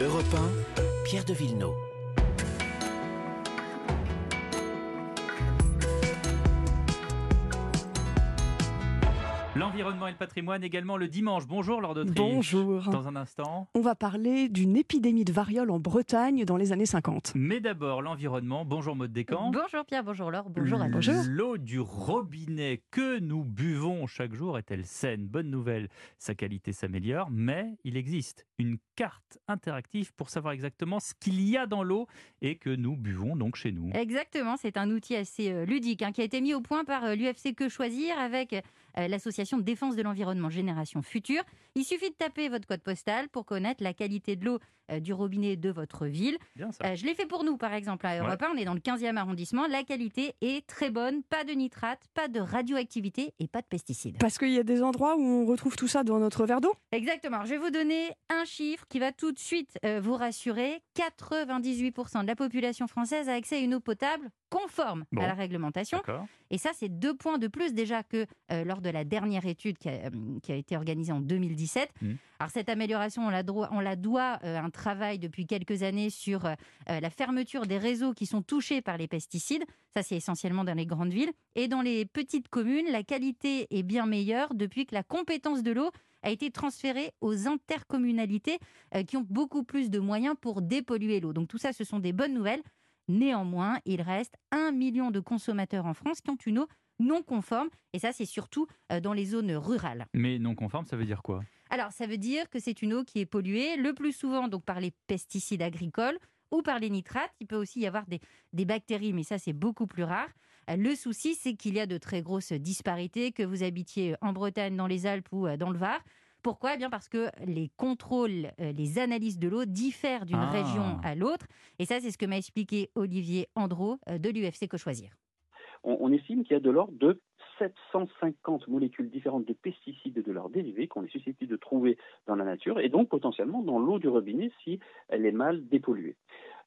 Europe 1, Pierre de Villeneuve. L'environnement et le patrimoine également le dimanche. Bonjour Lord d'Autriche. Bonjour. Dans un instant. On va parler d'une épidémie de variole en Bretagne dans les années 50. Mais d'abord l'environnement. Bonjour Maud Descamps. Bonjour Pierre, bonjour Laure, bonjour à Bonjour. L'eau du robinet que nous buvons chaque jour est-elle saine? Bonne nouvelle, sa qualité s'améliore, mais il existe une carte interactive pour savoir exactement ce qu'il y a dans l'eau et que nous buvons donc chez nous. Exactement, c'est un outil assez euh, ludique hein, qui a été mis au point par euh, l'UFC Que Choisir avec euh, de défense de l'environnement Génération Future. Il suffit de taper votre code postal pour connaître la qualité de l'eau euh, du robinet de votre ville. Bien ça. Euh, je l'ai fait pour nous, par exemple, à Europe 1, on est dans le 15e arrondissement. La qualité est très bonne, pas de nitrate, pas de radioactivité et pas de pesticides. Parce qu'il y a des endroits où on retrouve tout ça dans notre verre d'eau Exactement. Je vais vous donner un chiffre qui va tout de suite euh, vous rassurer. 98% de la population française a accès à une eau potable conforme Bon. à la réglementation. Et ça, c'est deux points de plus déjà que euh, lors de la dernière étude qui a, euh, qui a été organisée en 2017. Mhm. Alors cette amélioration, on la, doit- on la doit euh, à un travail depuis quelques années sur euh, la fermeture des réseaux qui sont touchés par les pesticides. Ça, c'est essentiellement dans les grandes villes. Et dans les petites communes, la qualité est bien meilleure depuis que la compétence de l'eau a été transférée aux intercommunalités euh, qui ont beaucoup plus de moyens pour dépolluer l'eau. Donc tout ça, ce sont des bonnes nouvelles. Néanmoins, il reste un million de consommateurs en France qui ont une eau non conforme. Et ça, c'est surtout euh, dans les zones rurales. Mais non conforme, ça veut dire quoi? Alors, ça veut dire que c'est une eau qui est polluée le plus souvent donc par les pesticides agricoles ou par les nitrates. Il peut aussi y avoir des, des bactéries, mais ça, c'est beaucoup plus rare. Euh, Le souci, c'est qu'il y a de très grosses disparités, que vous habitiez en Bretagne, dans les Alpes ou euh, dans le Var. Pourquoi? Eh bien parce que les contrôles, euh, les analyses de l'eau diffèrent d'une Ah. région à l'autre. Et ça, c'est ce que m'a expliqué Olivier Andro euh, de l'UFC Que Choisir. on, on estime qu'il y a de l'ordre de 750 molécules différentes de pesticides et de leurs dérivés qu'on est susceptible de trouver dans la nature et donc potentiellement dans l'eau du robinet si elle est mal dépolluée.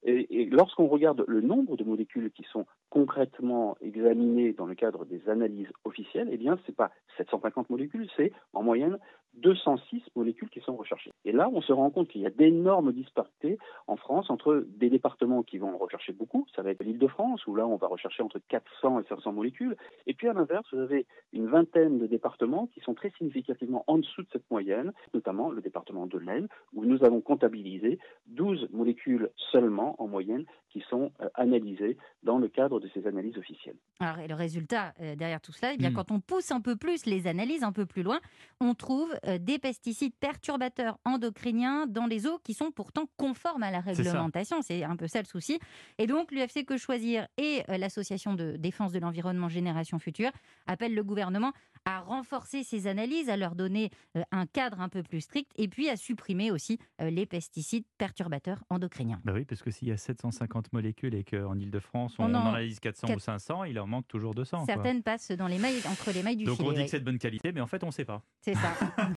Et, et lorsqu'on regarde le nombre de molécules qui sont concrètement examinées dans le cadre des analyses officielles, eh bien, c'est pas 750 molécules, c'est en moyenne 206 molécules qui sont recherchées. Et là, on se rend compte qu'il y a d'énormes disparités en France entre des départements qui vont en rechercher beaucoup, ça va être l'île de France, où là, on va rechercher entre 400 et 500 molécules, et puis à l'inverse, vous avez une vingtaine de départements qui sont très significativement en dessous de cette moyenne, notamment le département de l'Aisne, où nous avons comptabilisé 12 molécules seulement en moyenne qui sont euh, analysées dans le cadre de ces analyses officielles. Alors, et le résultat euh, derrière tout cela, eh bien, Hmm. quand on pousse un peu plus les analyses, un peu plus loin, on trouve des pesticides perturbateurs endocriniens dans les eaux qui sont pourtant conformes à la réglementation. C'est un peu ça le souci. Et donc, l'UFC Que Choisir et euh, l'Association de défense de l'environnement Génération Future appellent le gouvernement à renforcer ces analyses, à leur donner euh, un cadre un peu plus strict et puis à supprimer aussi euh, les pesticides perturbateurs endocriniens. Bah oui, parce que s'il y a 750 molécules et qu'en Ile-de-France, on, On en- analyse 400 ou quatre- 500, il en manque toujours 200. quoi. Certaines passent dans les mailles, entre les mailles du Donc filet. on dit ouais. que c'est de bonne qualité, mais en fait on ne sait pas. C'est ça.